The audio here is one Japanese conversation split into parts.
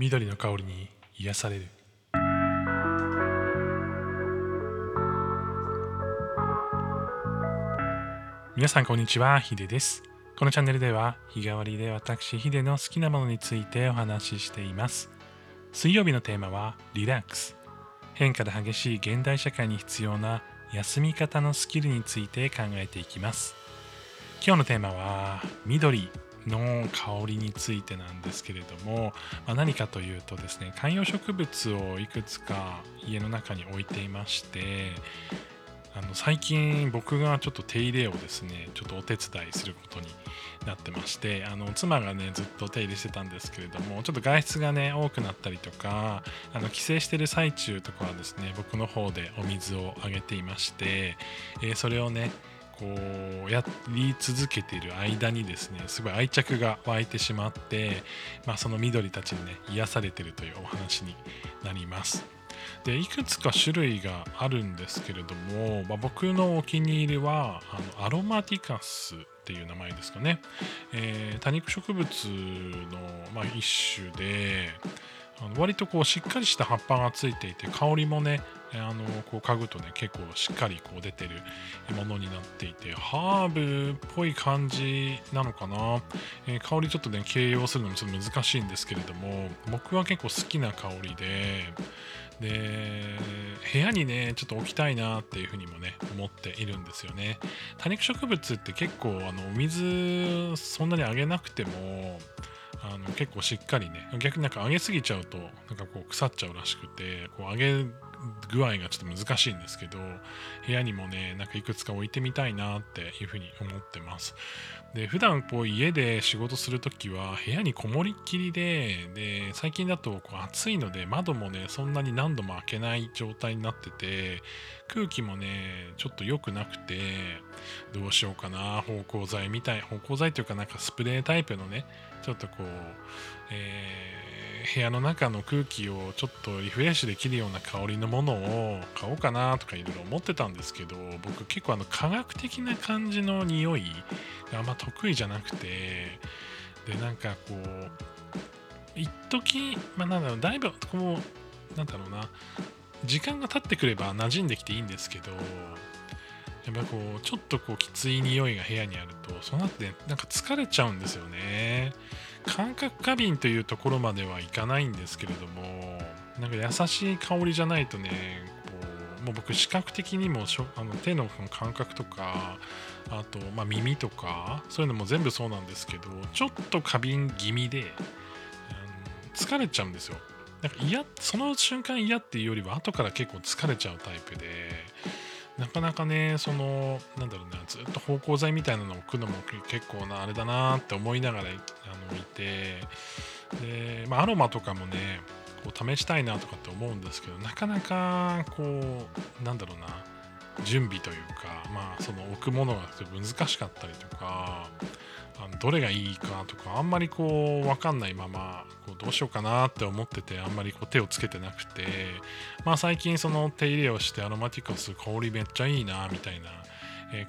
緑の香りに癒される。皆さんこんにちはヒデです。このチャンネルでは日替わりで私ヒデの好きなものについてお話ししています。水曜日のテーマはリラックス。変化で激しい現代社会に必要な休み方のスキルについて考えていきます。今日のテーマは緑。の香りについてなんですけれども、まあ、何かというとですね観葉植物をいくつか家の中に置いていましてあの最近僕がちょっと手入れをですねちょっとお手伝いすることになってましてあの妻がねずっと手入れしてたんですけれどもちょっと外出がね多くなったりとかあの帰省してる最中とかはですね僕の方でお水をあげていまして、えー、それをねこうやり続けている間にですねすごい愛着が湧いてしまって、まあ、その緑たちにね癒されてるというお話になります。でいくつか種類があるんですけれども、まあ、僕のお気に入りはあのアロマティカスっていう名前ですかね、えー、多肉植物の、まあ、一種であの割とこうしっかりした葉っぱがついていて香りもねあのこう嗅ぐとね結構しっかりこう出てるものになっていてハーブっぽい感じなのかな、えー、香りちょっとね形容するのもちょっと難しいんですけれども僕は結構好きな香りでで部屋にねちょっと置きたいなっていうふうにもね思っているんですよね。多肉植物って結構あのお水そんなにあげなくてもあの結構しっかりね逆になんか揚げすぎちゃうとなんかこう腐っちゃうらしくてこう揚げ具合がちょっと難しいんですけど部屋にもねなんかいくつか置いてみたいなっていうふうに思ってます。で普段こう家で仕事するときは部屋にこもりっきりでで最近だとこう暑いので窓もねそんなに何度も開けない状態になってて空気もねちょっと良くなくてどうしようかな芳香剤みたい芳香剤というかなんかスプレータイプのねちょっとこう、えー部屋の中の空気をちょっとリフレッシュできるような香りのものを買おうかなとかいろいろ思ってたんですけど僕結構あの科学的な感じの匂いがあんま得意じゃなくてでなんかこう一時まあなんだろうだいぶこうなんだろうな時間が経ってくれば馴染んできていいんですけどやっぱこうちょっとこうきつい匂いが部屋にあるとそうなってなんか疲れちゃうんですよね。感覚過敏というところまではいかないんですけれどもなんか優しい香りじゃないとねこうもう僕視覚的にもあの手の感覚とかあと、まあ、耳とかそういうのも全部そうなんですけどちょっと過敏気味で疲れちゃうんですよ。なんか嫌その瞬間嫌っていうよりは後から結構疲れちゃうタイプでなかなかねそのなんだろうなずっと芳香剤みたいなのを置くのも結構なあれだなって思いながらあのいてで、まあ、アロマとかもねこう試したいなとかって思うんですけどなかなかこうなんだろうな準備というかまあその置くものが難しかったりとかあのどれがいいかとかあんまりこう分かんないままこうどうしようかなって思っててあんまりこう手をつけてなくてまあ最近その手入れをしてアロマティカス香りめっちゃいいなみたいな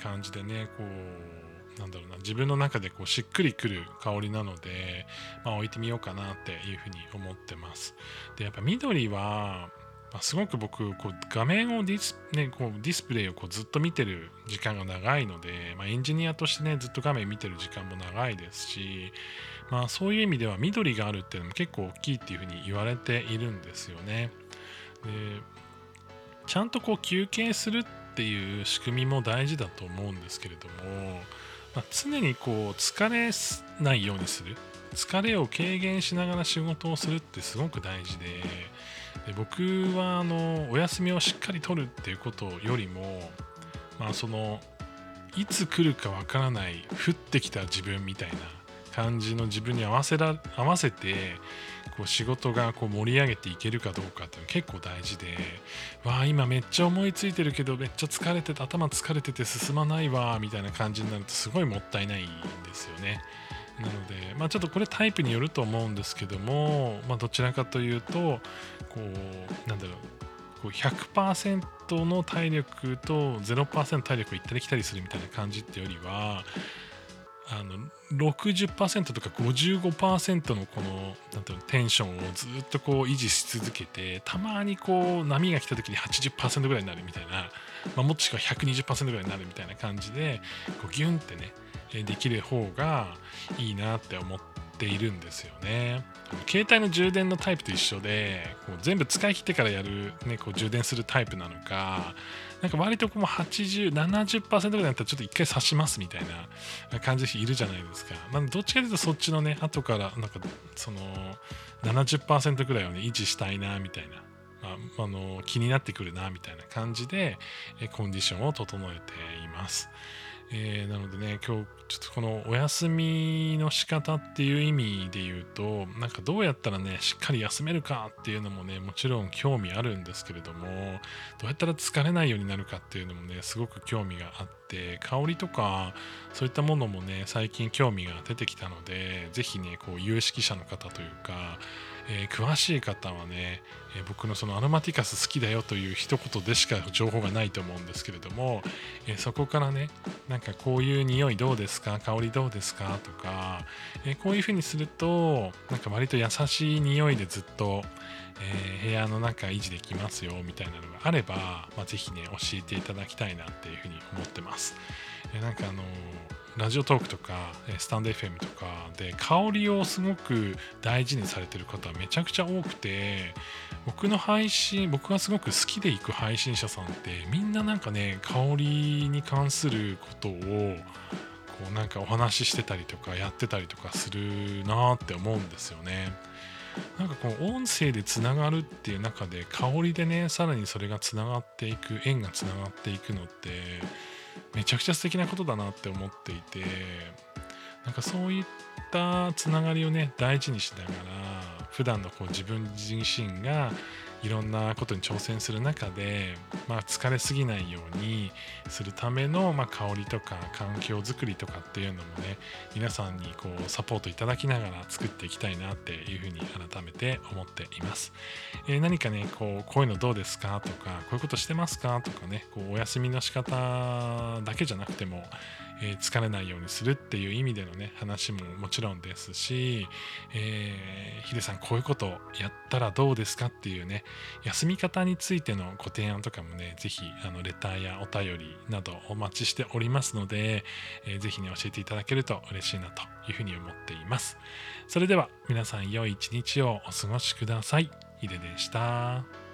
感じでねこうなんだろうな自分の中でこうしっくりくる香りなので、まあ、置いてみようかなっていうふうに思ってます。でやっぱ緑はまあ、すごく僕こう画面をディス,、ね、こうディスプレイをこうずっと見てる時間が長いので、まあ、エンジニアとしてねずっと画面見てる時間も長いですし、まあ、そういう意味では緑があるっていうのも結構大きいっていうふうに言われているんですよね。でちゃんとこう休憩するっていう仕組みも大事だと思うんですけれども、まあ、常にこう疲れないようにする疲れを軽減しながら仕事をするってすごく大事でで僕はあのお休みをしっかりとるっていうことよりも、まあ、そのいつ来るかわからない降ってきた自分みたいな感じの自分に合わせら合わせてこう仕事がこう盛り上げていけるかどうかっていうの結構大事でわあ今めっちゃ思いついてるけどめっちゃ疲れてて頭疲れてて進まないわみたいな感じになるとすごいもったいないんですよね。なので、まあ、ちょっとこれタイプによると思うんですけども、まあ、どちらかというとこうなんだろうこう100%の体力と0%体力を行ったり来たりするみたいな感じってよりはあの60%とか55%のこのなんていうのテンションをずっとこう維持し続けてたまにこう波が来た時に80%ぐらいになるみたいな、まあ、もしくは120%ぐらいになるみたいな感じでこうギュンってねできる方がいいなって思っているんですよね。携帯の充電のタイプと一緒でこう全部使い切ってからやる、ね、こう充電するタイプなのかなんか割とこう80、70%ぐらいだったらちょっと一回刺しますみたいな感じでいるじゃないですか。まあ、どっちかというとそっちのね、後からなんかその70%ぐらいをね、維持したいなみたいな。あ、あの気になってくるなみたいな感じでコンディションを整えています。えー、なのでね今日ちょっとこのお休みの仕方っていう意味で言うとなんかどうやったらねしっかり休めるかっていうのもねもちろん興味あるんですけれどもどうやったら疲れないようになるかっていうのもねすごく興味があって香りとかそういったものもね最近興味が出てきたので是非ねこう有識者の方というかえー、詳しい方はね、えー、僕のそのアロマティカス好きだよという一言でしか 情報がないと思うんですけれども、えー、そこからねなんかこういう匂いどうですか？香りどうですか？とか、えこういう風にするとなんか割と優しい匂いでずっと、え部屋の中維持できますよみたいなのがあれば、まあ、ぜひね教えていただきたいなっていうふうに思ってます。えなんかあのラジオトークとかスタンド FM とかで香りをすごく大事にされてる方めちゃくちゃ多くて僕の配信僕がすごく好きで行く配信者さんってみんななんかね香りに関することをこうなんかお話ししてたりとかやってたりとかするなって思うんですよね。なんかこう音声でつながるっていう中で香りでねさらにそれがつながっていく縁がつながっていくのってめちゃくちゃ素敵なことだなって思っていてなんかそういったつながりをね大事にしながら普段のこう自分自身がいろんなことに挑戦する中で、まあ、疲れすぎないようにするための、まあ、香りとか環境づくりとかっていうのもね皆さんにこうサポートいただきながら作っていきたいなっていうふうに改めて思っています、えー、何かねこうこういうのどうですか？とかこういうことしてますか？とかねこうお休みの仕方だけじゃなくてもえ、疲れないようにするっていう意味でのね話ももちろんですし、えー、ヒデさんこういうことやったらどうですか？っていうね休み方についてのご提案とかもね是非あのレターやお便りなどお待ちしておりますので、えー、ぜひね教えていただけると嬉しいなというふうに思っていますそれでは皆さん良い一日をお過ごしくださいヒデでした。